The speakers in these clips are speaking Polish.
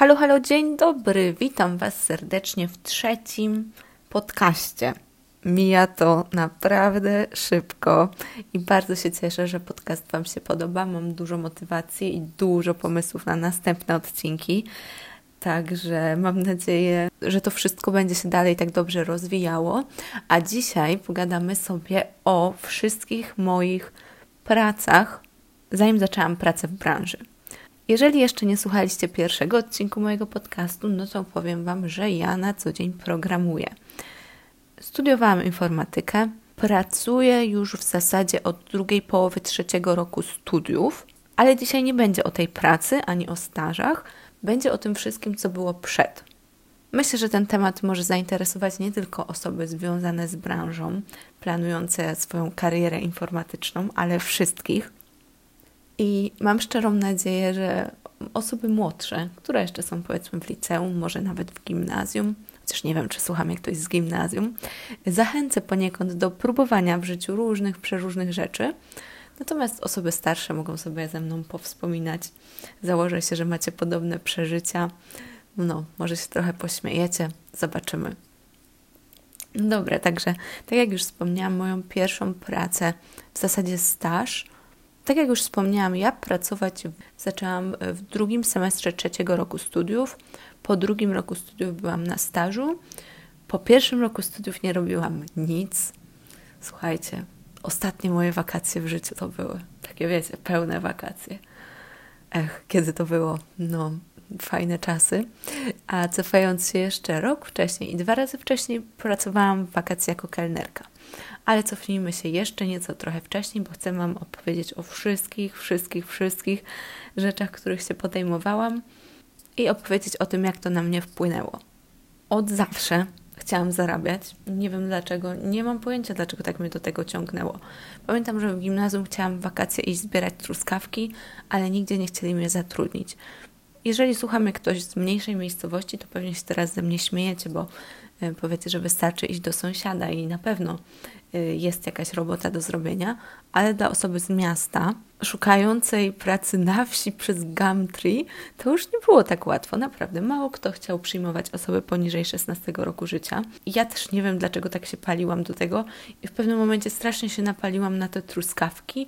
Halo, halo, dzień dobry. Witam Was serdecznie w trzecim podcaście. Mija to naprawdę szybko i bardzo się cieszę, że podcast Wam się podoba. Mam dużo motywacji i dużo pomysłów na następne odcinki. Także mam nadzieję, że to wszystko będzie się dalej tak dobrze rozwijało. A dzisiaj pogadamy sobie o wszystkich moich pracach, zanim zaczęłam pracę w branży. Jeżeli jeszcze nie słuchaliście pierwszego odcinku mojego podcastu, no to powiem Wam, że ja na co dzień programuję. Studiowałam informatykę, pracuję już w zasadzie od drugiej połowy trzeciego roku studiów, ale dzisiaj nie będzie o tej pracy ani o stażach, będzie o tym wszystkim, co było przed. Myślę, że ten temat może zainteresować nie tylko osoby związane z branżą, planujące swoją karierę informatyczną, ale wszystkich. I mam szczerą nadzieję, że osoby młodsze, które jeszcze są powiedzmy w liceum, może nawet w gimnazjum, chociaż nie wiem, czy słucham jak ktoś z gimnazjum, zachęcę poniekąd do próbowania w życiu różnych, przeróżnych rzeczy. Natomiast osoby starsze mogą sobie ze mną powspominać. Założę się, że macie podobne przeżycia. No, może się trochę pośmiejecie. Zobaczymy. Dobra, także tak jak już wspomniałam, moją pierwszą pracę, w zasadzie staż, tak jak już wspomniałam, ja pracować zaczęłam w drugim semestrze trzeciego roku studiów. Po drugim roku studiów byłam na stażu. Po pierwszym roku studiów nie robiłam nic. Słuchajcie, ostatnie moje wakacje w życiu to były. Takie wiecie, pełne wakacje. Ech, kiedy to było? No, fajne czasy. A cofając się jeszcze rok wcześniej i dwa razy wcześniej pracowałam w wakacje jako kelnerka. Ale cofnijmy się jeszcze nieco trochę wcześniej, bo chcę Wam opowiedzieć o wszystkich, wszystkich, wszystkich rzeczach, których się podejmowałam i opowiedzieć o tym, jak to na mnie wpłynęło. Od zawsze chciałam zarabiać. Nie wiem dlaczego, nie mam pojęcia, dlaczego tak mnie do tego ciągnęło. Pamiętam, że w gimnazjum chciałam w wakacje iść zbierać truskawki, ale nigdzie nie chcieli mnie zatrudnić. Jeżeli słucha mnie ktoś z mniejszej miejscowości, to pewnie się teraz ze mnie śmiejecie, bo powiecie, że wystarczy iść do sąsiada i na pewno e, jest jakaś robota do zrobienia, ale dla osoby z miasta, szukającej pracy na wsi przez Gumtree, to już nie było tak łatwo. Naprawdę mało kto chciał przyjmować osoby poniżej 16 roku życia. Ja też nie wiem, dlaczego tak się paliłam do tego. I w pewnym momencie strasznie się napaliłam na te truskawki.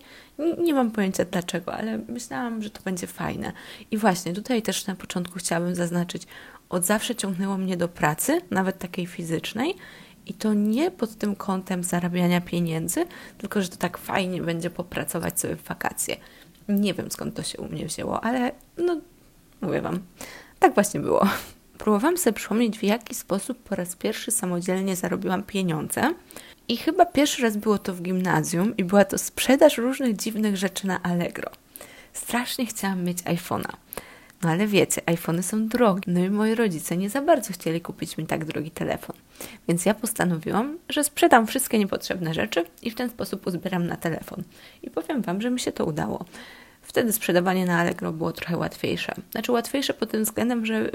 Nie mam pojęcia dlaczego, ale myślałam, że to będzie fajne. I właśnie tutaj też na początku chciałabym zaznaczyć, od zawsze ciągnęło mnie do pracy, nawet takiej fizycznej. I to nie pod tym kątem zarabiania pieniędzy, tylko że to tak fajnie będzie popracować sobie w wakacje. Nie wiem skąd to się u mnie wzięło, ale no, mówię Wam, tak właśnie było. Próbowałam sobie przypomnieć, w jaki sposób po raz pierwszy samodzielnie zarobiłam pieniądze. I chyba pierwszy raz było to w gimnazjum i była to sprzedaż różnych dziwnych rzeczy na Allegro. Strasznie chciałam mieć iPhone'a. No ale wiecie, iPhony są drogie. No i moi rodzice nie za bardzo chcieli kupić mi tak drogi telefon. Więc ja postanowiłam, że sprzedam wszystkie niepotrzebne rzeczy i w ten sposób uzbieram na telefon. I powiem Wam, że mi się to udało. Wtedy sprzedawanie na Allegro było trochę łatwiejsze. Znaczy łatwiejsze pod tym względem, że yy,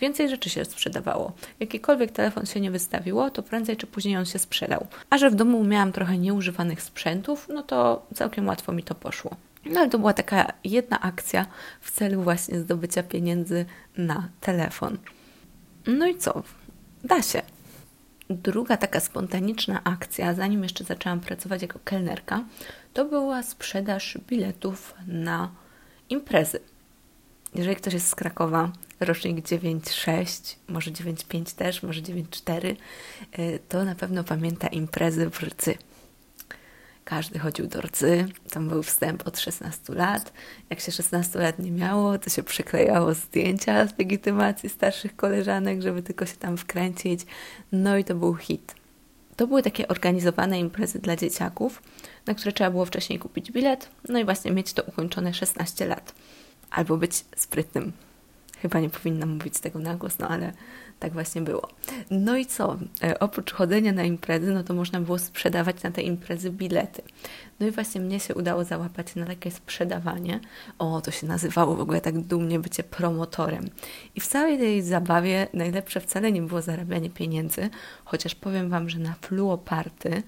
więcej rzeczy się sprzedawało. Jakikolwiek telefon się nie wystawiło, to prędzej czy później on się sprzedał. A że w domu miałam trochę nieużywanych sprzętów, no to całkiem łatwo mi to poszło. No ale to była taka jedna akcja w celu właśnie zdobycia pieniędzy na telefon. No i co? Da się. Druga taka spontaniczna akcja, zanim jeszcze zaczęłam pracować jako kelnerka, to była sprzedaż biletów na imprezy. Jeżeli ktoś jest z Krakowa, rocznik 9.6, może 9.5 też, może 9.4, y, to na pewno pamięta imprezy w Rydzy. Każdy chodził do rdzy, tam był wstęp od 16 lat. Jak się 16 lat nie miało, to się przyklejało zdjęcia z legitymacji starszych koleżanek, żeby tylko się tam wkręcić. No i to był hit. To były takie organizowane imprezy dla dzieciaków, na które trzeba było wcześniej kupić bilet, no i właśnie mieć to ukończone 16 lat. Albo być sprytnym. Chyba nie powinnam mówić tego na głos, no ale tak właśnie było. No i co? E, oprócz chodzenia na imprezy, no to można było sprzedawać na te imprezy bilety. No i właśnie mnie się udało załapać na takie sprzedawanie. O, to się nazywało w ogóle tak dumnie bycie promotorem. I w całej tej zabawie najlepsze wcale nie było zarabianie pieniędzy, chociaż powiem Wam, że na Fluoparty,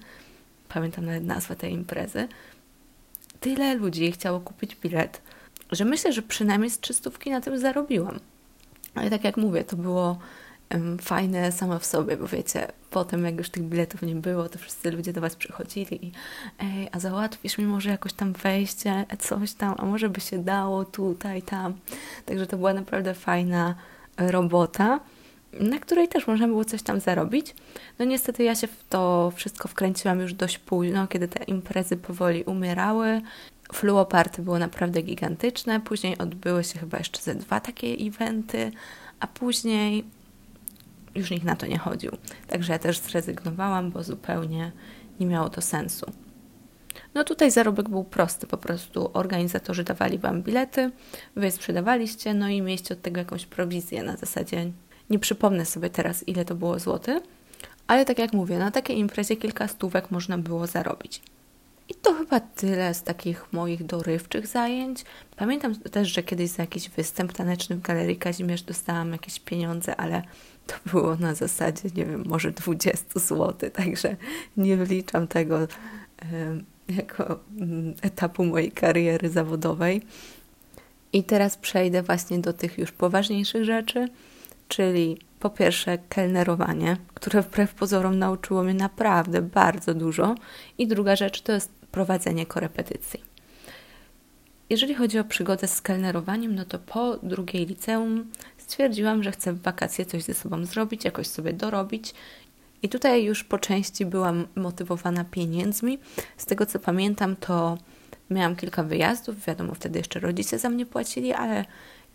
pamiętam nawet nazwę tej imprezy, tyle ludzi chciało kupić bilet, że myślę, że przynajmniej z trzystówki na tym zarobiłam. Ale tak jak mówię, to było fajne samo w sobie, bo wiecie, potem jak już tych biletów nie było, to wszyscy ludzie do Was przychodzili i ej, a załatwisz mi może jakoś tam wejście, coś tam, a może by się dało tutaj, tam. Także to była naprawdę fajna robota, na której też można było coś tam zarobić. No niestety ja się w to wszystko wkręciłam już dość późno, kiedy te imprezy powoli umierały. Fluoparty było naprawdę gigantyczne, później odbyły się chyba jeszcze ze dwa takie eventy, a później już nikt na to nie chodził. Także ja też zrezygnowałam, bo zupełnie nie miało to sensu. No tutaj zarobek był prosty, po prostu organizatorzy dawali Wam bilety, Wy sprzedawaliście, no i mieliście od tego jakąś prowizję na zasadzie, nie przypomnę sobie teraz ile to było złoty, ale tak jak mówię, na takiej imprezie kilka stówek można było zarobić. I to chyba tyle z takich moich dorywczych zajęć. Pamiętam też, że kiedyś za jakiś występ taneczny w Galerii Kazimierz dostałam jakieś pieniądze, ale to było na zasadzie, nie wiem, może 20 zł, także nie wliczam tego jako mm, etapu mojej kariery zawodowej. I teraz przejdę właśnie do tych już poważniejszych rzeczy, czyli po pierwsze kelnerowanie, które wbrew pozorom nauczyło mnie naprawdę bardzo dużo. I druga rzecz to jest prowadzenie korepetycji. Jeżeli chodzi o przygodę z kelnerowaniem, no to po drugiej liceum stwierdziłam, że chcę w wakacje coś ze sobą zrobić, jakoś sobie dorobić. I tutaj już po części byłam motywowana pieniędzmi. Z tego co pamiętam, to miałam kilka wyjazdów. Wiadomo, wtedy jeszcze rodzice za mnie płacili, ale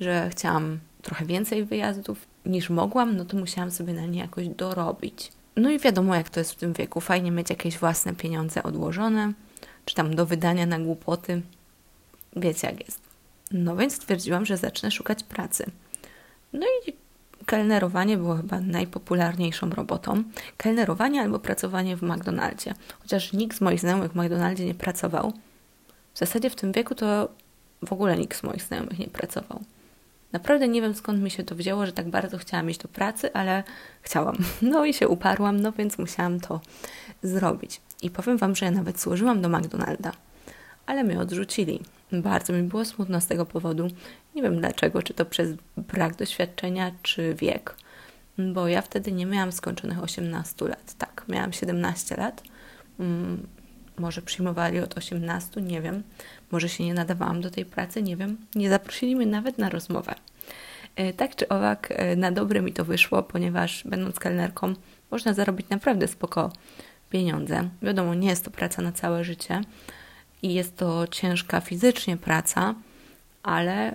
że chciałam trochę więcej wyjazdów niż mogłam, no to musiałam sobie na nie jakoś dorobić. No i wiadomo, jak to jest w tym wieku. Fajnie mieć jakieś własne pieniądze odłożone, czy tam do wydania na głupoty. Wiecie, jak jest. No więc stwierdziłam, że zacznę szukać pracy. No i kelnerowanie było chyba najpopularniejszą robotą. Kelnerowanie albo pracowanie w McDonaldzie. Chociaż nikt z moich znajomych w McDonaldzie nie pracował. W zasadzie w tym wieku to w ogóle nikt z moich znajomych nie pracował. Naprawdę nie wiem skąd mi się to wzięło, że tak bardzo chciałam iść do pracy, ale chciałam. No i się uparłam, no więc musiałam to zrobić. I powiem Wam, że ja nawet służyłam do McDonalda, ale mnie odrzucili. Bardzo mi było smutno z tego powodu. Nie wiem dlaczego, czy to przez brak doświadczenia, czy wiek. Bo ja wtedy nie miałam skończonych 18 lat. Tak, miałam 17 lat. Hmm, może przyjmowali od 18, nie wiem. Może się nie nadawałam do tej pracy, nie wiem. Nie zaprosili mnie nawet na rozmowę. E, tak czy owak, e, na dobre mi to wyszło, ponieważ będąc kelnerką można zarobić naprawdę spoko pieniądze. Wiadomo, nie jest to praca na całe życie, i jest to ciężka fizycznie praca, ale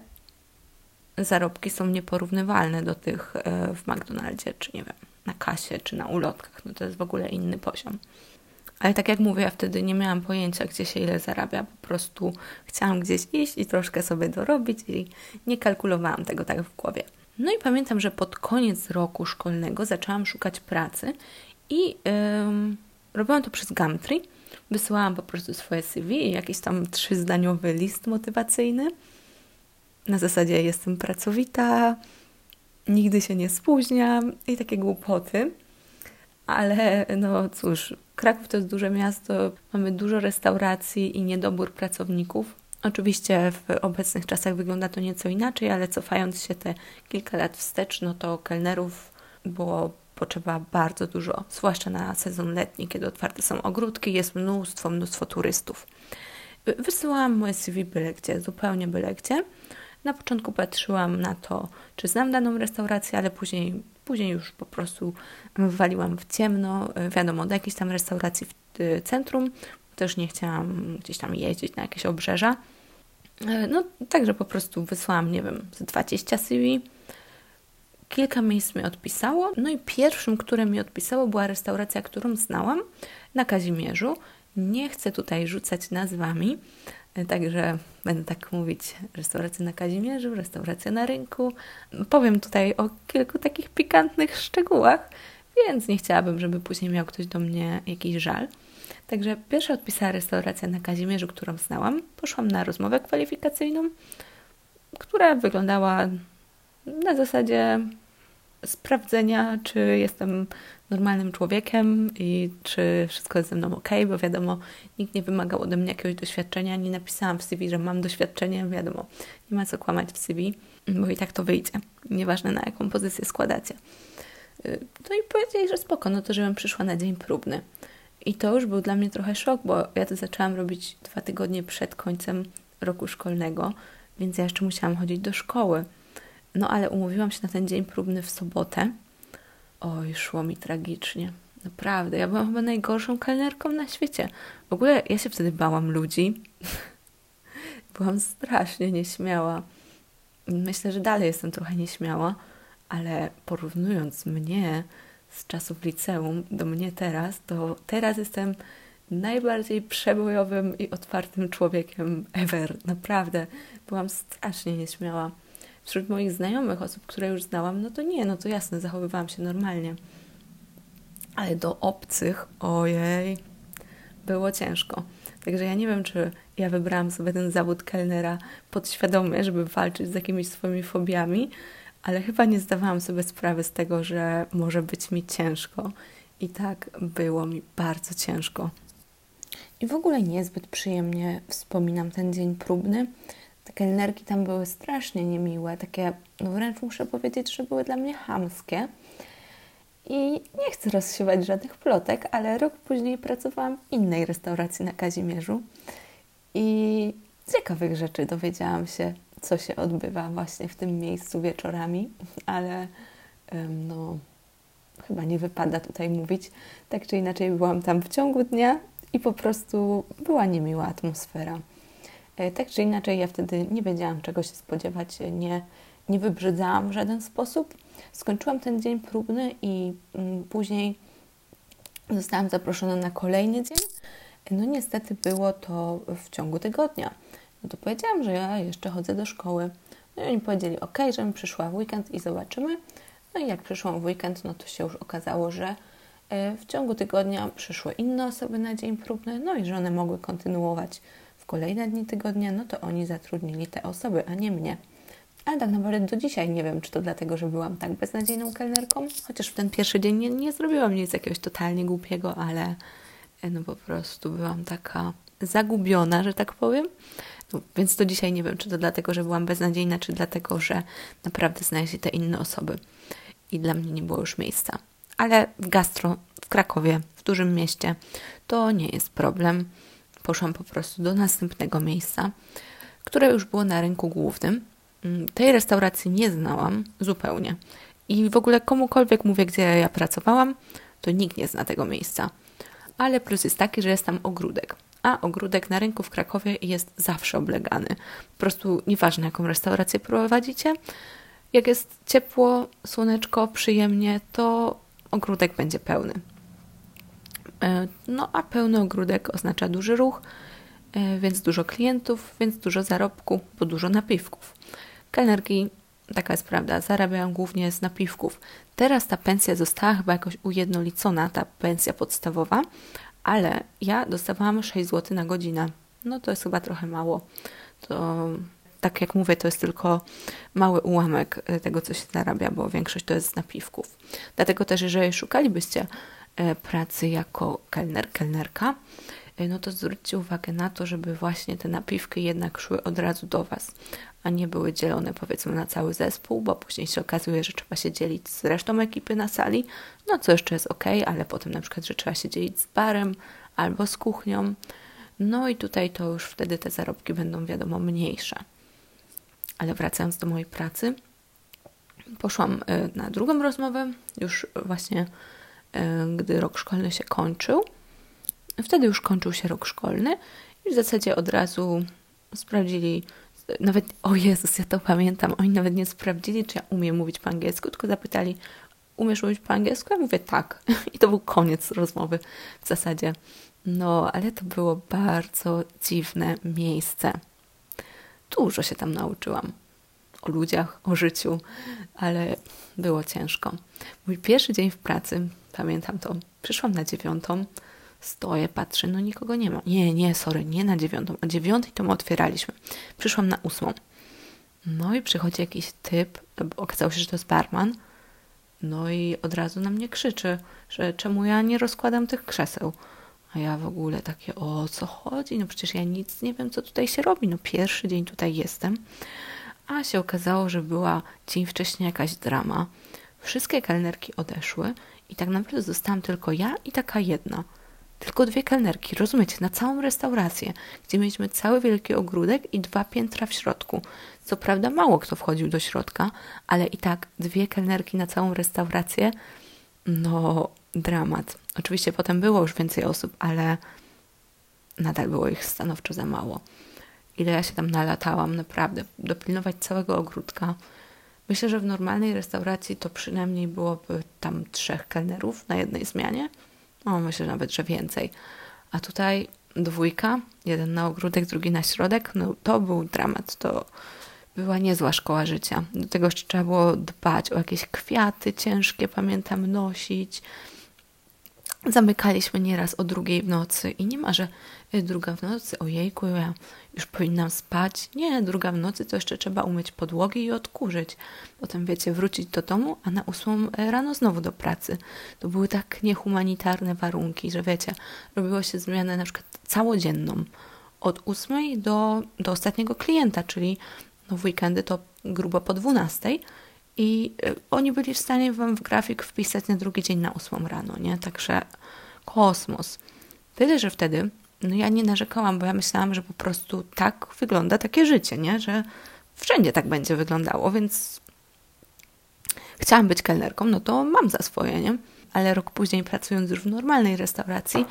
zarobki są nieporównywalne do tych e, w McDonaldzie, czy nie wiem, na kasie, czy na ulotkach. No to jest w ogóle inny poziom. Ale tak jak mówię, ja wtedy nie miałam pojęcia, gdzie się ile zarabia. Po prostu chciałam gdzieś iść i troszkę sobie dorobić i nie kalkulowałam tego tak w głowie. No i pamiętam, że pod koniec roku szkolnego zaczęłam szukać pracy i yy, robiłam to przez Gumtree Wysyłałam po prostu swoje CV jakiś tam trzyzdaniowy list motywacyjny. Na zasadzie jestem pracowita, nigdy się nie spóźniam i takie głupoty. Ale no cóż, Kraków to jest duże miasto, mamy dużo restauracji i niedobór pracowników. Oczywiście w obecnych czasach wygląda to nieco inaczej, ale cofając się te kilka lat wstecz, no to kelnerów było potrzeba bardzo dużo, zwłaszcza na sezon letni, kiedy otwarte są ogródki, jest mnóstwo, mnóstwo turystów. Wysyłałam moje CV byle gdzie, zupełnie byle gdzie. Na początku patrzyłam na to, czy znam daną restaurację, ale później, później już po prostu waliłam w ciemno. Wiadomo, do jakiejś tam restauracji w y, centrum. Też nie chciałam gdzieś tam jeździć na jakieś obrzeża. No, także po prostu wysłałam, nie wiem, z 20 CV Kilka miejsc mi odpisało, no i pierwszym, które mi odpisało, była restauracja, którą znałam na Kazimierzu. Nie chcę tutaj rzucać nazwami, e, także będę tak mówić restauracja na Kazimierzu, restauracja na rynku. Powiem tutaj o kilku takich pikantnych szczegółach, więc nie chciałabym, żeby później miał ktoś do mnie jakiś żal. Także pierwsza odpisała restauracja na Kazimierzu, którą znałam. Poszłam na rozmowę kwalifikacyjną, która wyglądała na zasadzie sprawdzenia, czy jestem normalnym człowiekiem i czy wszystko jest ze mną ok, bo wiadomo, nikt nie wymagał ode mnie jakiegoś doświadczenia, nie napisałam w CV, że mam doświadczenie, wiadomo, nie ma co kłamać w CV, bo i tak to wyjdzie. Nieważne na jaką pozycję składacie. Y, no i powiedzieli, że spoko, no to żebym przyszła na dzień próbny. I to już był dla mnie trochę szok, bo ja to zaczęłam robić dwa tygodnie przed końcem roku szkolnego, więc ja jeszcze musiałam chodzić do szkoły. No ale umówiłam się na ten dzień próbny w sobotę. Oj, szło mi tragicznie. Naprawdę, ja byłam chyba najgorszą kelnerką na świecie. W ogóle ja się wtedy bałam ludzi. byłam strasznie nieśmiała. Myślę, że dalej jestem trochę nieśmiała, ale porównując mnie z czasów liceum do mnie teraz, to teraz jestem najbardziej przebojowym i otwartym człowiekiem ever. Naprawdę. Byłam strasznie nieśmiała. Wśród moich znajomych, osób, które już znałam, no to nie, no to jasne, zachowywałam się normalnie. Ale do obcych, ojej, było ciężko. Także ja nie wiem, czy ja wybrałam sobie ten zawód kelnera podświadomie, żeby walczyć z jakimiś swoimi fobiami, ale chyba nie zdawałam sobie sprawy z tego, że może być mi ciężko. I tak było mi bardzo ciężko. I w ogóle niezbyt przyjemnie wspominam ten dzień próbny. Te kelnerki tam były strasznie niemiłe, takie, no wręcz muszę powiedzieć, że były dla mnie hamskie. I nie chcę rozsiewać żadnych plotek, ale rok później pracowałam w innej restauracji na Kazimierzu i ciekawych rzeczy dowiedziałam się, co się odbywa właśnie w tym miejscu wieczorami, ale no, chyba nie wypada tutaj mówić. Tak czy inaczej, byłam tam w ciągu dnia i po prostu była niemiła atmosfera. E, tak czy inaczej, ja wtedy nie wiedziałam, czego się spodziewać, nie, nie wybrzydzałam w żaden sposób. Skończyłam ten dzień próbny i mm, później zostałam zaproszona na kolejny dzień. No niestety było to w ciągu tygodnia. No to powiedziałam, że ja jeszcze chodzę do szkoły. No i oni powiedzieli, ok, żebym przyszła w weekend i zobaczymy. No i jak przyszłam w weekend, no to się już okazało, że e, w ciągu tygodnia przyszły inne osoby na dzień próbny, no i że one mogły kontynuować kolejne dni tygodnia, no to oni zatrudnili te osoby, a nie mnie. Ale tak naprawdę do dzisiaj nie wiem, czy to dlatego, że byłam tak beznadziejną kelnerką, chociaż w ten pierwszy dzień nie, nie zrobiłam nic jakiegoś totalnie głupiego, ale e, no po prostu byłam taka zagubiona, że tak powiem. No, więc do dzisiaj nie wiem, czy to dlatego, że byłam beznadziejna, czy dlatego, że naprawdę znaleźli te inne osoby i dla mnie nie było już miejsca. Ale w gastro w Krakowie, w dużym mieście, to nie jest problem. Poszłam po prostu do następnego miejsca, które już było na rynku głównym. Mm, tej restauracji nie znałam zupełnie. I w ogóle komukolwiek mówię, gdzie ja pracowałam, to nikt nie zna tego miejsca. Ale plus jest taki, że jest tam ogródek a ogródek na rynku w Krakowie jest zawsze oblegany. Po prostu nieważne, jaką restaurację prowadzicie, jak jest ciepło, słoneczko, przyjemnie, to ogródek będzie pełny. E, no a pełny ogródek oznacza duży ruch, e, więc dużo klientów, więc dużo zarobku, bo dużo napiwków. Kelnerki, taka jest prawda, zarabiają głównie z napiwków. Teraz ta pensja została chyba jakoś ujednolicona, ta pensja podstawowa, ale ja dostawałam 6 zł na godzinę. No to jest chyba trochę mało. To tak jak mówię, to jest tylko mały ułamek e, tego, co się zarabia, bo większość to jest z napiwków. Dlatego też, jeżeli szukalibyście pracy jako kelner, kelnerka, e, no to zwróćcie uwagę na to, żeby właśnie te napiwki jednak szły od razu do Was, a nie były dzielone powiedzmy na cały zespół, bo później się okazuje, że trzeba się dzielić z resztą ekipy na sali, no co jeszcze jest ok, ale potem na przykład, że trzeba się dzielić z barem albo z kuchnią. No i tutaj to już wtedy te zarobki będą wiadomo mniejsze. Ale wracając do mojej pracy, poszłam y, na drugą rozmowę, już właśnie gdy rok szkolny się kończył. Wtedy już kończył się rok szkolny i w zasadzie od razu sprawdzili, nawet, o Jezus, ja to pamiętam, oni nawet nie sprawdzili, czy ja umiem mówić po angielsku, tylko zapytali, umiesz mówić po angielsku? Ja mówię tak. I to był koniec rozmowy w zasadzie. No, ale to było bardzo dziwne miejsce. Dużo się tam nauczyłam o ludziach, o życiu, ale było ciężko. Mój pierwszy dzień w pracy, pamiętam to, przyszłam na dziewiątą, stoję, patrzę, no nikogo nie ma. Nie, nie, sorry, nie na dziewiątą. O dziewiątej to my otwieraliśmy. Przyszłam na ósmą. No i przychodzi jakiś typ, okazało się, że to jest barman, no i od razu na mnie krzyczy, że czemu ja nie rozkładam tych krzeseł. A ja w ogóle takie, o co chodzi? No przecież ja nic nie wiem, co tutaj się robi. No pierwszy dzień tutaj jestem. a się okazało, że była dzień wcześniej jakaś drama. Wszystkie kelnerki odeszły i tak naprawdę zostałam tylko ja i taka jedna. Tylko dwie kelnerki, rozumiecie, na całą restaurację, gdzie mieliśmy cały wielki ogródek i dwa piętra w środku. Co prawda mało kto wchodził do środka, ale i tak dwie kelnerki na całą restaurację, no dramat. Oczywiście potem było już więcej osób, ale nadal było ich stanowczo za mało. Ile ja się tam nalatałam, naprawdę, dopilnować całego ogródka. Myślę, że w normalnej restauracji to przynajmniej byłoby tam trzech kelnerów na jednej zmianie. O, myślę nawet, że więcej. A tutaj dwójka, jeden na ogródek, drugi na środek. No to był dramat. To była niezła szkoła życia. Do tego jeszcze trzeba było dbać o jakieś kwiaty ciężkie, pamiętam, nosić. Zamykaliśmy nieraz o drugiej w nocy i nie ma, że y, druga w nocy, ojejku, ja już powinnam spać. Nie, druga w nocy to jeszcze trzeba umyć podłogi i odkurzyć. Potem, wiecie, wrócić do domu, a na ósmą e, rano znowu do pracy. To były tak niehumanitarne warunki, że wiecie, robiło się zmianę na przykład całodzienną. Od ósmej do, do ostatniego klienta, czyli no w weekendy to grubo po dwunastej i e, oni byli w stanie wam w grafik wpisać na drugi dzień na ósmą rano, nie? Także kosmos. Tyle, że wtedy no ja nie narzekałam, bo ja myślałam, że po prostu tak wygląda takie życie, nie? Że wszędzie tak będzie wyglądało, więc chciałam być kelnerką, no to mam za swoje, nie? Ale rok później, pracując już w normalnej restauracji,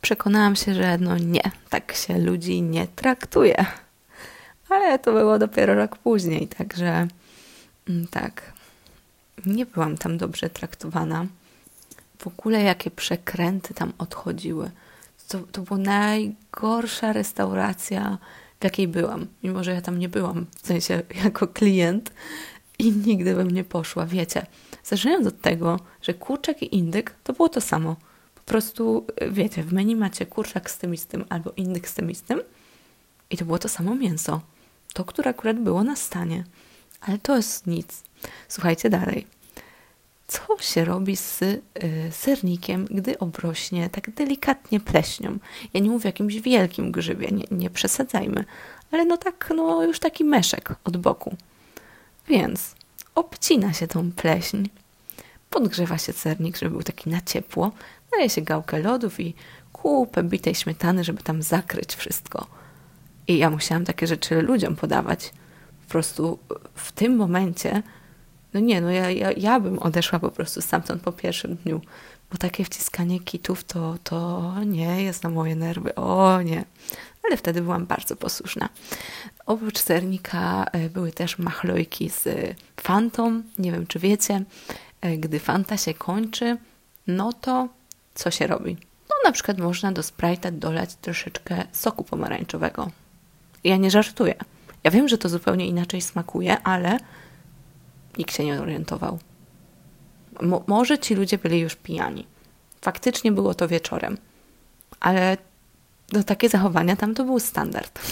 przekonałam się, że no nie, tak się ludzi nie traktuje. Ale to było dopiero rok później, także mm, tak, nie byłam tam dobrze traktowana. W ogóle jakie przekręty tam odchodziły. To, to była najgorsza restauracja, w jakiej byłam. Mimo, że ja tam nie byłam, w sensie jako klient i nigdy bym nie poszła. Wiecie, zaczynając od tego, że kurczak i indyk to było to samo. Po prostu, wiecie, w menu macie kurczak z tym i z tym, albo indyk z tym i z tym i to było to samo mięso. To, które akurat było na stanie. Ale to jest nic. Słuchajcie dalej. Co się robi z y, sernikiem, gdy obrośnie tak delikatnie pleśnią? Ja nie mówię o jakimś wielkim grzybie, nie, nie przesadzajmy, ale no tak, no już taki meszek od boku. Więc obcina się tą pleśń, podgrzewa się sernik, żeby był taki na ciepło, daje się gałkę lodów i kupę bitej śmietany, żeby tam zakryć wszystko. I ja musiałam takie rzeczy ludziom podawać. Prostu w tym momencie no nie, no ja, ja, ja bym odeszła po prostu stamtąd po pierwszym dniu, bo takie wciskanie kitów to, to nie jest na moje nerwy, o nie. Ale wtedy byłam bardzo posłuszna. Oprócz sernika e, były też machlojki z fantą. Nie wiem, czy wiecie, e, gdy fanta się kończy, no to co się robi? No na przykład można do Sprite'a dolać troszeczkę soku pomarańczowego. Ja nie żartuję. Ja wiem, że to zupełnie inaczej smakuje, ale Nikt się nie orientował. Mo może ci ludzie byli już pijani. Faktycznie było to wieczorem, ale no, takie zachowania tam to był standard.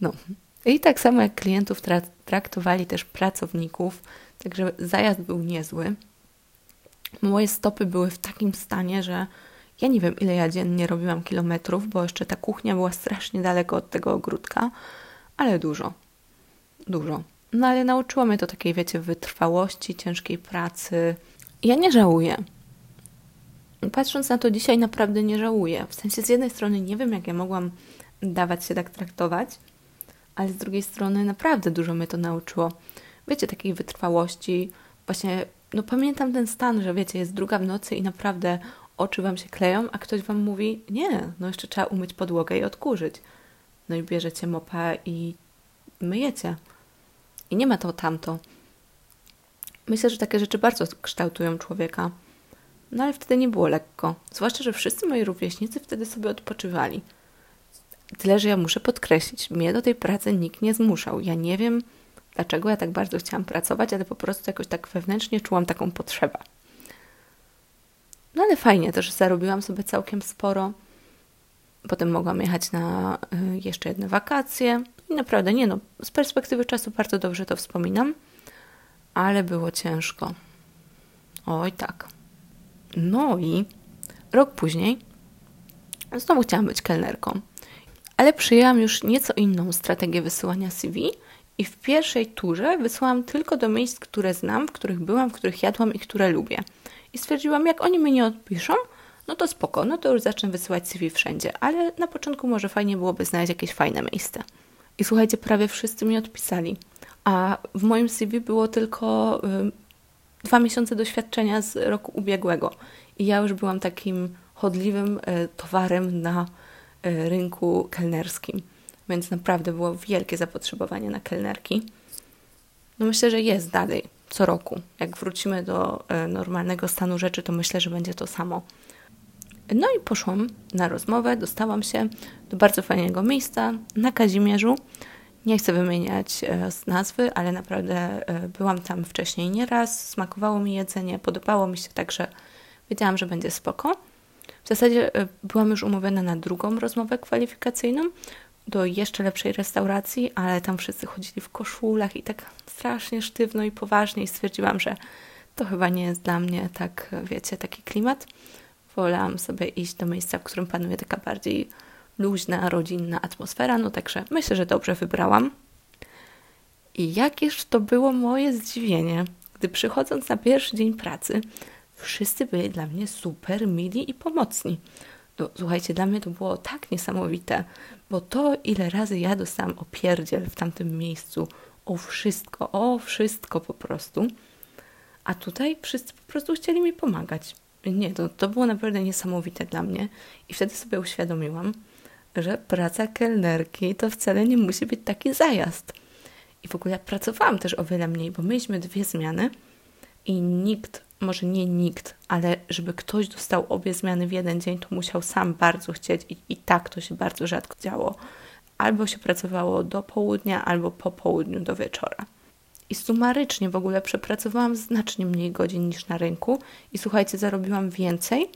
No. I tak samo jak klientów tra traktowali też pracowników, także zajazd był niezły. Moje stopy były w takim stanie, że ja nie wiem, ile ja dziennie robiłam kilometrów, bo jeszcze ta kuchnia była strasznie daleko od tego ogródka, ale dużo. Dużo. No ale nauczyło mnie to takiej, wiecie, wytrwałości, ciężkiej pracy. Ja nie żałuję. Patrząc na to dzisiaj, naprawdę nie żałuję. W sensie, z jednej strony nie wiem, jak ja mogłam dawać się tak traktować, ale z drugiej strony naprawdę dużo mnie to nauczyło. Wiecie, takiej wytrwałości. Właśnie, no pamiętam ten stan, że wiecie, jest druga w nocy i naprawdę oczy wam się kleją, a ktoś wam mówi, nie, no jeszcze trzeba umyć podłogę i odkurzyć. No i bierzecie mopa i myjecie i nie ma to tamto. Myślę, że takie rzeczy bardzo kształtują człowieka. No ale wtedy nie było lekko. Zwłaszcza, że wszyscy moi rówieśnicy wtedy sobie odpoczywali. Tyle, że ja muszę podkreślić, mnie do tej pracy nikt nie zmuszał. Ja nie wiem, dlaczego ja tak bardzo chciałam pracować, ale po prostu jakoś tak wewnętrznie czułam taką potrzebę. No ale fajnie też zarobiłam sobie całkiem sporo. Potem mogłam jechać na y, jeszcze jedne wakacje. I naprawdę, nie no, z perspektywy czasu bardzo dobrze to wspominam, ale było ciężko. Oj, tak. No i rok później znowu chciałam być kelnerką, ale przyjęłam już nieco inną strategię wysyłania CV I w pierwszej turze wysłałam tylko do miejsc, które znam, w których byłam, w których jadłam i które lubię. I stwierdziłam, jak oni mnie nie odpiszą, no to spoko, no to już zacznę wysyłać CV wszędzie, ale na początku może fajnie byłoby znaleźć jakieś fajne miejsce. I słuchajcie, prawie wszyscy mi odpisali. A w moim CV było tylko y, dwa miesiące doświadczenia z roku ubiegłego. I ja już byłam takim chodliwym y, towarem na y, rynku kelnerskim. Więc naprawdę było wielkie zapotrzebowanie na kelnerki. No myślę, że jest dalej, co roku. Jak wrócimy do y, normalnego stanu rzeczy, to myślę, że będzie to samo. No i poszłam na rozmowę, dostałam się do bardzo fajnego miejsca na Kazimierzu. Nie chcę wymieniać e, nazwy, ale naprawdę e, byłam tam wcześniej nieraz, smakowało mi jedzenie, podobało mi się, także wiedziałam, że będzie spoko. W zasadzie e, byłam już umówiona na drugą rozmowę kwalifikacyjną do jeszcze lepszej restauracji, ale tam wszyscy chodzili w koszulach i tak strasznie sztywno i poważnie i stwierdziłam, że to chyba nie jest dla mnie tak, wiecie, taki klimat wolałam sobie iść do miejsca, w którym panuje taka bardziej luźna, rodzinna atmosfera, no także myślę, że dobrze wybrałam. I jakież to było moje zdziwienie, gdy przychodząc na pierwszy dzień pracy, wszyscy byli dla mnie super mili i pomocni. No, słuchajcie, dla mnie to było tak niesamowite, bo to, ile razy ja dostałam opierdziel w tamtym miejscu, o wszystko, o wszystko po prostu, a tutaj wszyscy po prostu chcieli mi pomagać. Nie, to, to było naprawdę niesamowite dla mnie i wtedy sobie uświadomiłam, że praca kelnerki to wcale nie musi być taki zajazd. I w ogóle ja pracowałam też o wiele mniej, bo mieliśmy dwie zmiany i nikt, może nie nikt, ale żeby ktoś dostał obie zmiany w jeden dzień, to musiał sam bardzo chcieć i, i tak to się bardzo rzadko działo. Albo się pracowało do południa, albo po południu do wieczora. I sumarycznie w ogóle przepracowałam znacznie mniej godzin niż na rynku i słuchajcie, zarobiłam więcej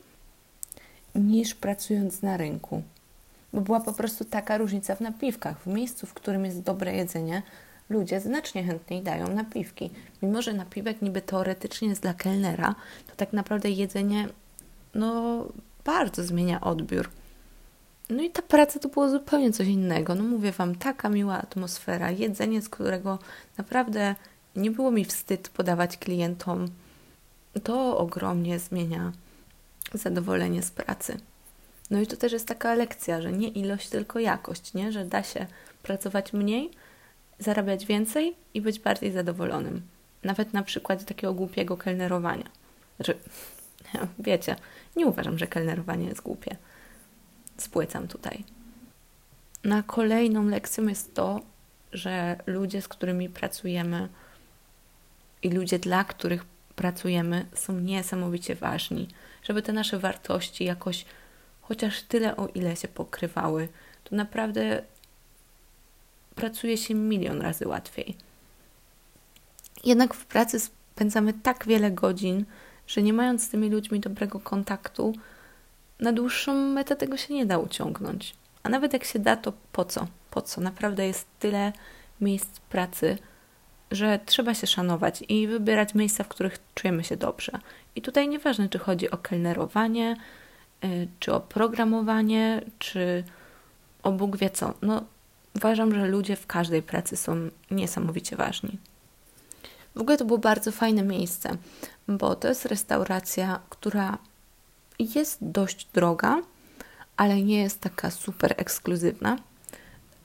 niż pracując na rynku. Bo była po prostu taka różnica w napiwkach. W miejscu, w którym jest dobre jedzenie, ludzie znacznie chętniej dają napiwki. Mimo, że napiwek niby teoretycznie jest dla kelnera, to tak naprawdę jedzenie no bardzo zmienia odbiór. No i ta praca to było zupełnie coś innego. No mówię Wam, taka miła atmosfera, jedzenie, z którego naprawdę nie było mi wstyd podawać klientom. To ogromnie zmienia zadowolenie z pracy. No i to też jest taka lekcja, że nie ilość, tylko jakość, nie? Że da się pracować mniej, zarabiać więcej i być bardziej zadowolonym. Nawet na przykładzie takiego głupiego kelnerowania. Znaczy, wiecie, nie uważam, że kelnerowanie jest głupie spłycam tutaj. Na kolejną lekcją jest to, że ludzie, z którymi pracujemy i ludzie, dla których pracujemy, są niesamowicie ważni, żeby te nasze wartości jakoś chociaż tyle, o ile się pokrywały, to naprawdę pracuje się milion razy łatwiej. Jednak w pracy spędzamy tak wiele godzin, że nie mając z tymi ludźmi dobrego kontaktu, na dłuższą metę tego się nie da uciągnąć. A nawet jak się da, to po co? Po co? Naprawdę jest tyle miejsc pracy, że trzeba się szanować i wybierać miejsca, w których czujemy się dobrze. I tutaj nieważne, czy chodzi o kelnerowanie, y, czy o programowanie, czy o Bóg wie co. No, uważam, że ludzie w każdej pracy są niesamowicie ważni. W ogóle to było bardzo fajne miejsce, bo to jest restauracja, która jest dość droga, ale nie jest taka super ekskluzywna.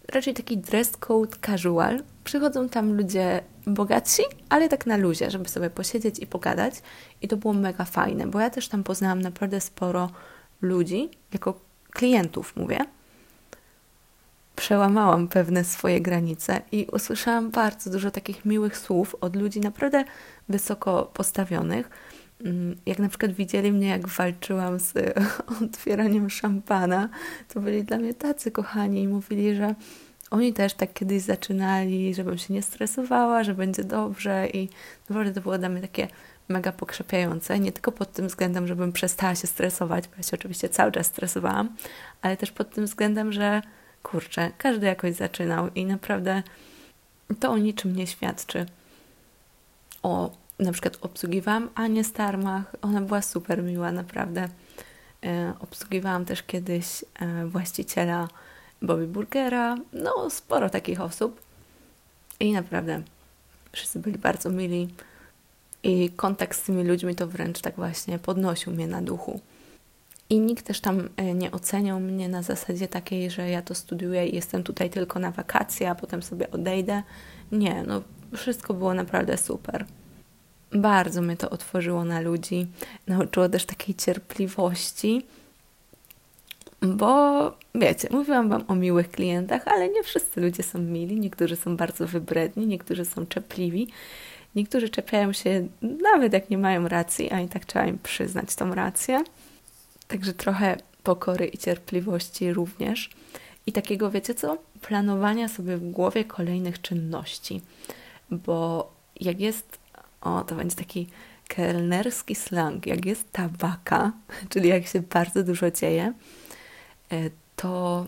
Raczej taki dress code casual. Przychodzą tam ludzie bogatsi, ale tak na luzie, żeby sobie posiedzieć i pogadać. I to było mega fajne, bo ja też tam poznałam naprawdę sporo ludzi, jako klientów mówię. Przełamałam pewne swoje granice i usłyszałam bardzo dużo takich miłych słów od ludzi naprawdę wysoko postawionych jak na przykład widzieli mnie, jak walczyłam z otwieraniem szampana, to byli dla mnie tacy kochani i mówili, że oni też tak kiedyś zaczynali, żebym się nie stresowała, że będzie dobrze i naprawdę to było dla mnie takie mega pokrzepiające, nie tylko pod tym względem, żebym przestała się stresować, bo ja się oczywiście cały czas stresowałam, ale też pod tym względem, że kurczę, każdy jakoś zaczynał i naprawdę to o niczym nie świadczy. O na przykład obsługiwałam Anię Starmach, ona była super miła, naprawdę. E, obsługiwałam też kiedyś e, właściciela Bobby Burgera, no sporo takich osób. I naprawdę wszyscy byli bardzo mili. I kontakt z tymi ludźmi to wręcz tak właśnie podnosił mnie na duchu. I nikt też tam e, nie oceniał mnie na zasadzie takiej, że ja to studiuję i jestem tutaj tylko na wakacje, a potem sobie odejdę. Nie, no wszystko było naprawdę super. Bardzo mnie to otworzyło na ludzi, nauczyło też takiej cierpliwości, bo wiecie, mówiłam Wam o miłych klientach, ale nie wszyscy ludzie są mili. Niektórzy są bardzo wybredni, niektórzy są czepliwi, niektórzy czepiają się nawet jak nie mają racji, a i tak trzeba im przyznać tą rację. Także trochę pokory i cierpliwości również. I takiego, wiecie co? Planowania sobie w głowie kolejnych czynności. Bo jak jest, o, to będzie taki kelnerski slang, jak jest tabaka, czyli jak się bardzo dużo dzieje, e, to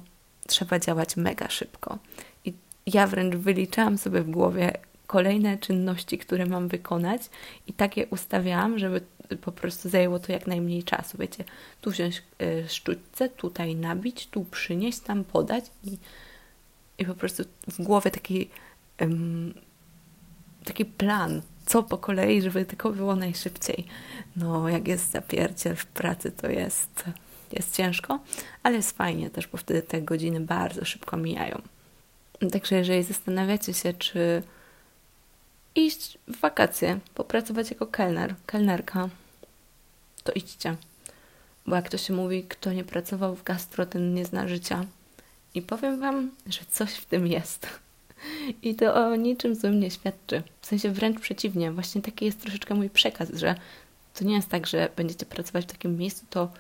trzeba działać mega szybko. I ja wręcz wyliczałam sobie w głowie kolejne czynności, które mam wykonać i takie ustawiałam, żeby po prostu zajęło to jak najmniej czasu. Wiecie, tu wziąć y, sztućce, tutaj nabić, tu przynieść, tam podać i, i po prostu w głowie taki, taki plan, co po kolei, żeby tylko było najszybciej. No, jak jest zapierdziel w pracy, to jest, jest ciężko, ale jest fajnie też, bo wtedy te godziny bardzo szybko mijają. Także jeżeli zastanawiacie się, czy iść w wakacje, popracować jako kelner, kelnerka, to idźcie. Bo jak to się mówi, kto nie pracował w gastro, ten nie zna życia. I powiem Wam, że coś w tym jest. I to o niczym złym nie świadczy. W sensie wręcz przeciwnie. Właśnie taki jest troszeczkę mój przekaz, że to nie jest tak, że będziecie pracować w takim miejscu, to,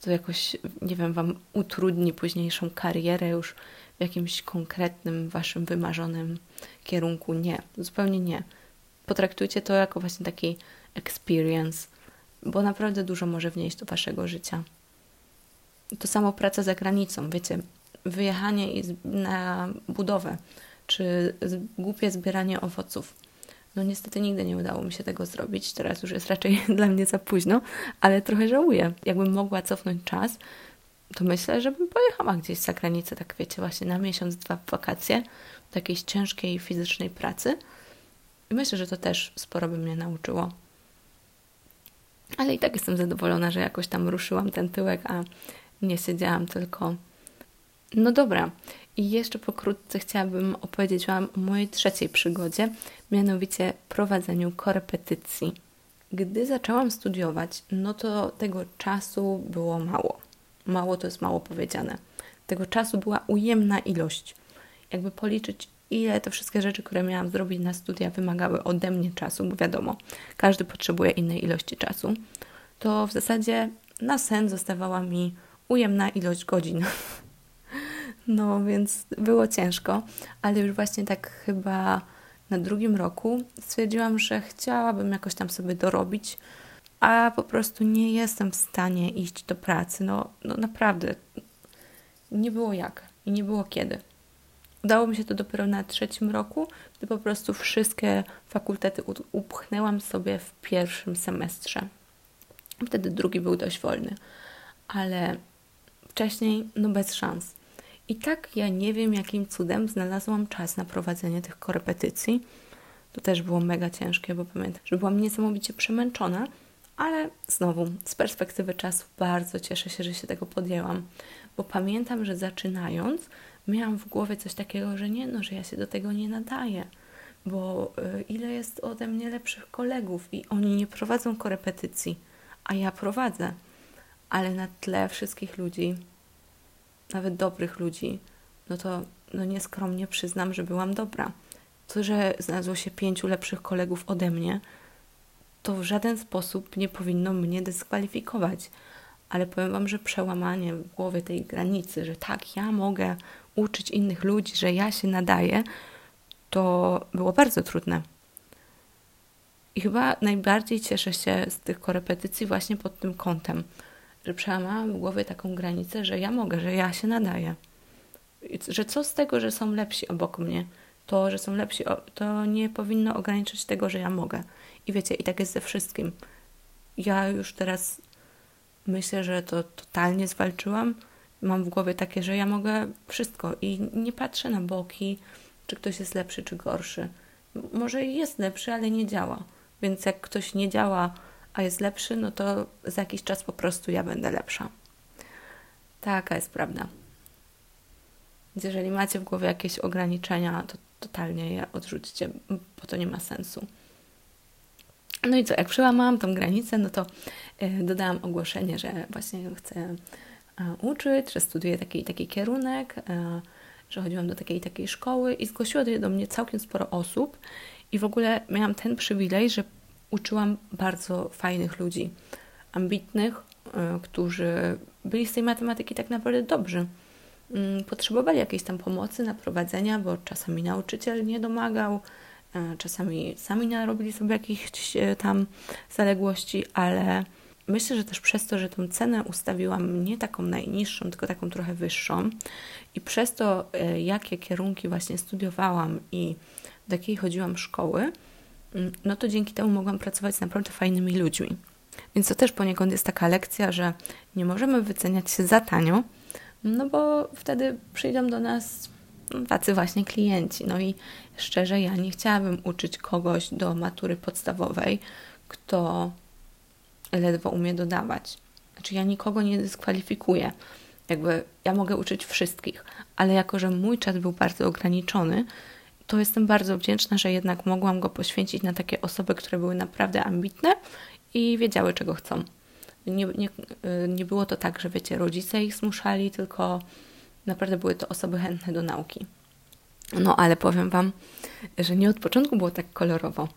to jakoś, nie wiem, Wam utrudni późniejszą karierę już w jakimś konkretnym, Waszym wymarzonym kierunku. Nie, zupełnie nie. Potraktujcie to jako właśnie taki experience, bo naprawdę dużo może wnieść do waszego życia. To samo praca za granicą, wiecie, wyjechanie na budowę, czy głupie zbieranie owoców. No niestety nigdy nie udało mi się tego zrobić, teraz już jest raczej dla mnie za późno, ale trochę żałuję. Jakbym mogła cofnąć czas, to myślę, że bym pojechała gdzieś za granicę, tak wiecie, właśnie na miesiąc, dwa w wakacje, do jakiejś ciężkiej fizycznej pracy. I myślę, że to też sporo by mnie nauczyło. Ale i tak jestem zadowolona, że jakoś tam ruszyłam ten tyłek, a nie siedziałam tylko. No dobra. I jeszcze pokrótce chciałabym opowiedzieć Wam o mojej trzeciej przygodzie, mianowicie prowadzeniu korepetycji. Gdy zaczęłam studiować, no to tego czasu było mało. Mało to jest mało powiedziane. Tego czasu była ujemna ilość. Jakby policzyć, ile te wszystkie rzeczy, które miałam zrobić na studia, wymagały ode mnie czasu, bo wiadomo, każdy potrzebuje innej ilości czasu, to w zasadzie na sen zostawała mi ujemna ilość godzin. No, więc było ciężko, ale już właśnie tak chyba na drugim roku stwierdziłam, że chciałabym jakoś tam sobie dorobić, a po prostu nie jestem w stanie iść do pracy. No, no naprawdę, nie było jak i nie było kiedy. Udało mi się to dopiero na trzecim roku, gdy po prostu wszystkie fakultety upchnęłam sobie w pierwszym semestrze. Wtedy drugi był dość wolny, ale wcześniej no bez szans. I tak ja nie wiem, jakim cudem znalazłam czas na prowadzenie tych korepetycji. To też było mega ciężkie, bo pamiętam, że byłam niesamowicie przemęczona, ale znowu z perspektywy czasu bardzo cieszę się, że się tego podjęłam, bo pamiętam, że zaczynając miałam w głowie coś takiego, że nie, no, że ja się do tego nie nadaję, bo y, ile jest ode mnie lepszych kolegów i oni nie prowadzą korepetycji, a ja prowadzę. Ale na tle wszystkich ludzi, nawet dobrych ludzi, no to no nieskromnie przyznam, że byłam dobra. To, że znalazło się pięciu lepszych kolegów ode mnie, to w żaden sposób nie powinno mnie dyskwalifikować. Ale powiem Wam, że przełamanie w głowie tej granicy, że tak, ja mogę uczyć innych ludzi, że ja się nadaję, to było bardzo trudne. I chyba najbardziej cieszę się z tych korepetycji właśnie pod tym kątem, że przełamałam w głowie taką granicę, że ja mogę, że ja się nadaję. Że co z tego, że są lepsi obok mnie? To, że są lepsi, to nie powinno ograniczyć tego, że ja mogę. I wiecie, i tak jest ze wszystkim. Ja już teraz myślę, że to totalnie zwalczyłam, mam w głowie takie, że ja mogę wszystko i nie patrzę na boki, czy ktoś jest lepszy, czy gorszy. Może jest lepszy, ale nie działa. Więc jak ktoś nie działa, a jest lepszy, no to za jakiś czas po prostu ja będę lepsza. Taka jest prawda. Więc jeżeli macie w głowie jakieś ograniczenia, to totalnie je odrzućcie, bo to nie ma sensu. No i co, jak przełamałam tą granicę, no to e, dodałam ogłoszenie, że właśnie chcę e, uczyć, że studiuję taki taki kierunek, e, że chodziłam do takiej takiej szkoły i zgłosiło do mnie całkiem sporo osób i w ogóle miałam ten przywilej, że uczyłam bardzo fajnych ludzi, ambitnych, którzy byli z tej matematyki tak naprawdę dobrzy. Mm, potrzebowali jakiejś tam pomocy, naprowadzenia, bo czasami nauczyciel nie domagał, e, czasami sami narobili sobie jakichś e, tam zaległości, ale myślę, że też przez to, że tą cenę ustawiłam nie taką najniższą, tylko taką trochę wyższą i przez to, e, jakie kierunki właśnie studiowałam i do jakiej chodziłam szkoły, no to dzięki temu mogłam pracować z naprawdę fajnymi ludźmi. Więc to też poniekąd jest taka lekcja, że nie możemy wyceniać się za tanio, no bo wtedy przyjdą do nas tacy właśnie klienci. No i szczerze, ja nie chciałabym uczyć kogoś do matury podstawowej, kto ledwo umie dodawać. Znaczy, ja nikogo nie dyskwalifikuję. Jakby ja mogę uczyć wszystkich, ale jako, że mój czas był bardzo ograniczony, to jestem bardzo wdzięczna, że jednak mogłam go poświęcić na takie osoby, które były naprawdę ambitne i wiedziały, czego chcą nie, nie, y, nie było to tak, że wiecie, rodzice ich zmuszali, tylko naprawdę były to osoby chętne do nauki. No, ale powiem Wam, że nie od początku było tak kolorowo,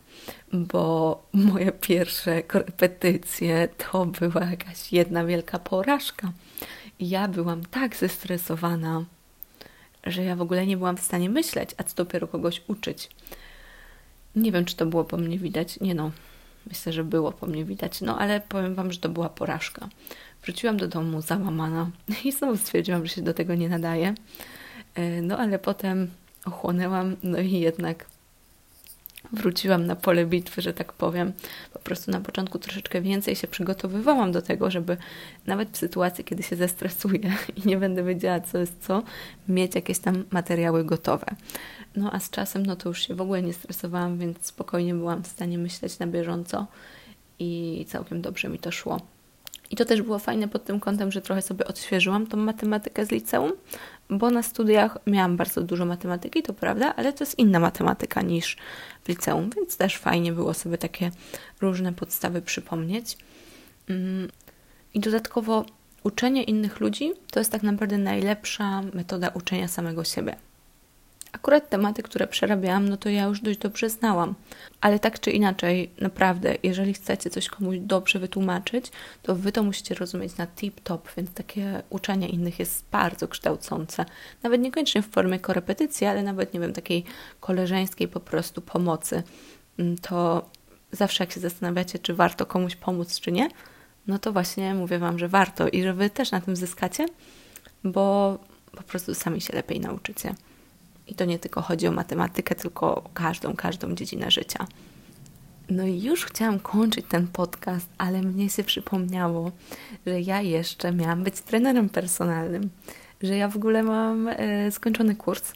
bo moje pierwsze korepetycje to była jakaś jedna wielka porażka. Ja byłam tak zestresowana, że ja w ogóle nie byłam w stanie myśleć, a co dopiero kogoś uczyć. Nie wiem, czy to było po mnie widać. Nie no, Myślę, że było po mnie widać, no ale powiem Wam, że to była porażka. Wróciłam do domu załamana i znowu stwierdziłam, że się do tego nie nadaje. E, no ale potem ochłonęłam, no i jednak wróciłam na pole bitwy, że tak powiem. Po prostu na początku troszeczkę więcej się przygotowywałam do tego, żeby nawet w sytuacji, kiedy się zestresuję i nie będę wiedziała, co jest co, mieć jakieś tam materiały gotowe. No a z czasem, no to już się w ogóle nie stresowałam, więc spokojnie byłam w stanie myśleć na bieżąco i całkiem dobrze mi to szło. I to też było fajne pod tym kątem, że trochę sobie odświeżyłam tą matematykę z liceum, bo na studiach miałam bardzo dużo matematyki, to prawda, ale to jest inna matematyka niż w liceum, więc też fajnie było sobie takie różne podstawy przypomnieć. Mm, I dodatkowo uczenie innych ludzi to jest tak naprawdę najlepsza metoda uczenia samego siebie. Akurat tematy, które przerabiałam, no to ja już dość dobrze znałam. Ale tak czy inaczej, naprawdę, jeżeli chcecie coś komuś dobrze wytłumaczyć, to wy to musicie rozumieć na tip-top, więc takie uczenie innych jest bardzo kształcące. Nawet niekoniecznie w formie korepetycji, ale nawet, nie wiem, takiej koleżeńskiej po prostu pomocy. Mm, to zawsze jak się zastanawiacie, czy warto komuś pomóc, czy nie, no to właśnie mówię Wam, że warto i że Wy też na tym zyskacie, bo po prostu sami się lepiej nauczycie. I to nie tylko chodzi o matematykę, tylko o każdą, każdą dziedzinę życia. No i już chciałam kończyć ten podcast, ale mnie się przypomniało, że ja jeszcze miałam być trenerem personalnym, że ja w ogóle mam e, skończony kurs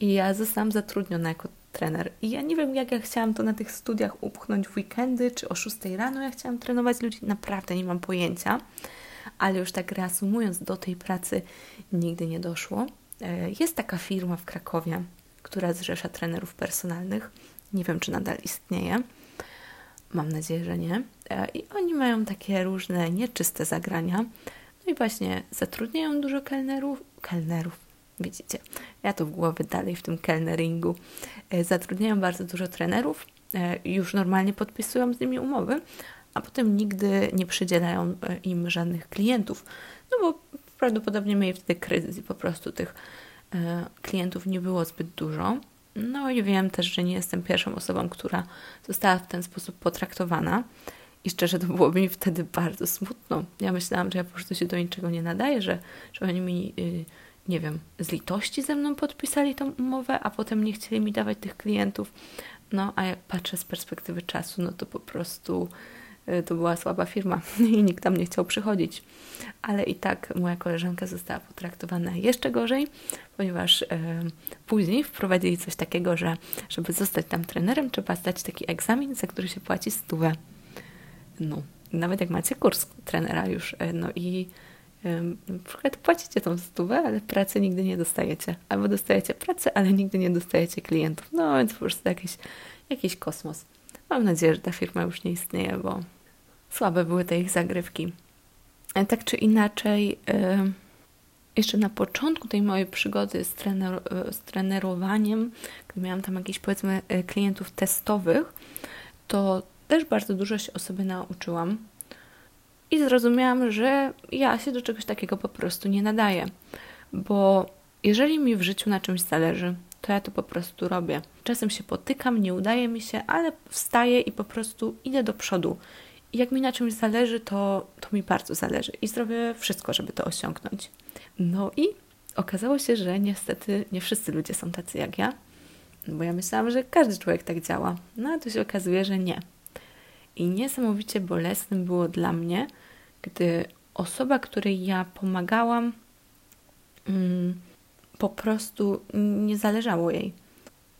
i ja zostałam zatrudniona jako trener. I ja nie wiem, jak ja chciałam to na tych studiach upchnąć w weekendy, czy o 6 rano ja chciałam trenować ludzi, naprawdę nie mam pojęcia. Ale już tak reasumując, do tej pracy nigdy nie doszło. E, jest taka firma w Krakowie, która zrzesza trenerów personalnych. Nie wiem, czy nadal istnieje. Mam nadzieję, że nie. E, I oni mają takie różne nieczyste zagrania. No i właśnie zatrudniają dużo kelnerów. Kelnerów, widzicie. Ja to w głowie dalej w tym kelneringu. E, zatrudniają bardzo dużo trenerów. Już normalnie podpisują z nimi umowy, a potem nigdy nie przydzielają im żadnych klientów. No bo prawdopodobnie mieli wtedy kryzys i po prostu tych e, klientów nie było zbyt dużo. No i wiem też, że nie jestem pierwszą osobą, która została w ten sposób potraktowana. I szczerze, to byłoby mi wtedy bardzo smutno. Ja myślałam, że ja po prostu się do niczego nie nadaję, że, że oni mi, yy, nie wiem, z litości ze mną podpisali tą umowę, a potem nie chcieli mi dawać tych klientów. No, a jak patrzę z perspektywy czasu, no to po prostu Y, to była słaba firma i nikt tam nie chciał przychodzić. Ale i tak moja koleżanka została potraktowana jeszcze gorzej. ponieważ e, później wprowadzili coś takiego, że żeby zostać tam trenerem, trzeba zdać taki egzamin, za który się płaci stówę. No, nawet jak macie kurs trenera już, e, no i e, na przykład płacicie tą stówę, ale pracy nigdy nie dostajecie. Albo dostajecie pracę, ale nigdy nie dostajecie klientów. No więc po prostu jakiś, jakiś kosmos. Mam nadzieję, że ta firma już nie istnieje, bo słabe były te ich zagrywki. E, tak czy inaczej, e, jeszcze na początku tej mojej przygody z, trener, e, z trenerowaniem, gdy miałam tam jakichś powiedzmy klientów testowych, to też bardzo dużo się o sobie nauczyłam i zrozumiałam, że ja się do czegoś takiego po prostu nie nadaję, bo jeżeli mi w życiu na czymś zależy, to ja to po prostu robię. Czasem się potykam, nie udaje mi się, ale wstaję i po prostu idę do przodu. Jak mi na czymś zależy, to, to mi bardzo zależy i zrobię wszystko, żeby to osiągnąć. No i okazało się, że niestety nie wszyscy ludzie są tacy jak ja, bo ja myślałam, że każdy człowiek tak działa. No a to się okazuje, że nie. I niesamowicie bolesnym było dla mnie, gdy osoba, której ja pomagałam, mm, po prostu nie zależało jej.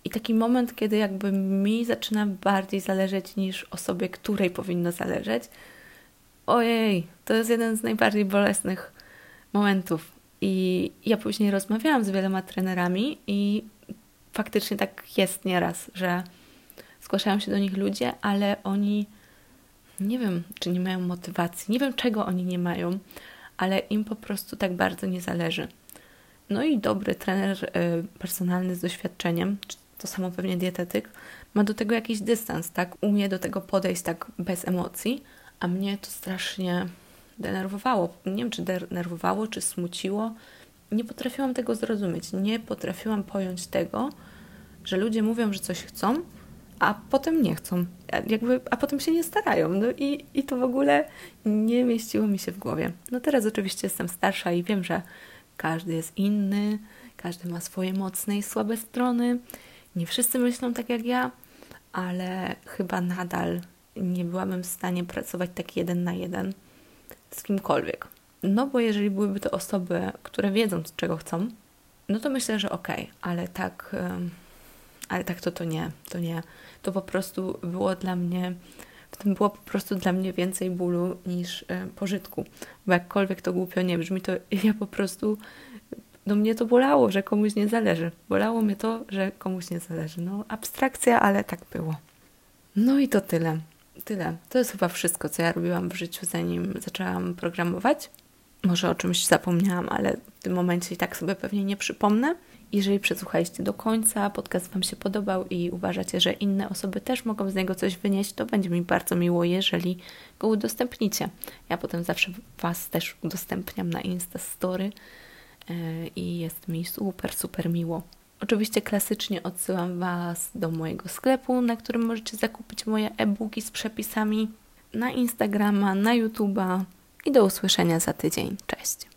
I taki moment, kiedy jakby mi zaczyna bardziej zależeć niż osobie, której powinno zależeć, ojej, to jest jeden z najbardziej bolesnych momentów. I ja później rozmawiałam z wieloma trenerami i faktycznie tak jest nieraz, że zgłaszają się do nich ludzie, ale oni nie wiem, czy nie mają motywacji, nie wiem czego oni nie mają, ale im po prostu tak bardzo nie zależy. No i dobry trener y, personalny z doświadczeniem, to samo pewnie dietetyk, ma do tego jakiś dystans, tak? Umie do tego podejść tak bez emocji, a mnie to strasznie denerwowało. Nie wiem, czy denerwowało, czy smuciło. Nie potrafiłam tego zrozumieć. Nie potrafiłam pojąć tego, że ludzie mówią, że coś chcą, a potem nie chcą. Jakby, a potem się nie starają. No i, i to w ogóle nie mieściło mi się w głowie. No teraz oczywiście jestem starsza i wiem, że każdy jest inny, każdy ma swoje mocne i słabe strony. Nie wszyscy myślą tak jak ja, ale chyba nadal nie byłabym w stanie pracować tak jeden na jeden z kimkolwiek. No bo jeżeli byłyby to osoby, które wiedzą, czego chcą, no to myślę, że okej, okay, ale tak, ale tak to to nie, to nie. To po prostu było dla mnie, w tym było po prostu dla mnie więcej bólu niż pożytku. Bo jakkolwiek to głupio nie brzmi, to ja po prostu no mnie to bolało, że komuś nie zależy. Bolało mnie to, że komuś nie zależy. No abstrakcja, ale tak było. No i to tyle. Tyle. To jest chyba wszystko, co ja robiłam w życiu, zanim zaczęłam programować. Może o czymś zapomniałam, ale w tym momencie i tak sobie pewnie nie przypomnę. Jeżeli przesłuchaliście do końca, podcast Wam się podobał i uważacie, że inne osoby też mogą z niego coś wynieść, to będzie mi bardzo miło, jeżeli go udostępnicie. Ja potem zawsze Was też udostępniam na Insta Story i jest mi super, super miło. Oczywiście klasycznie odsyłam Was do mojego sklepu, na którym możecie zakupić moje e-booki z przepisami, na Instagrama, na YouTube'a i do usłyszenia za tydzień. Cześć!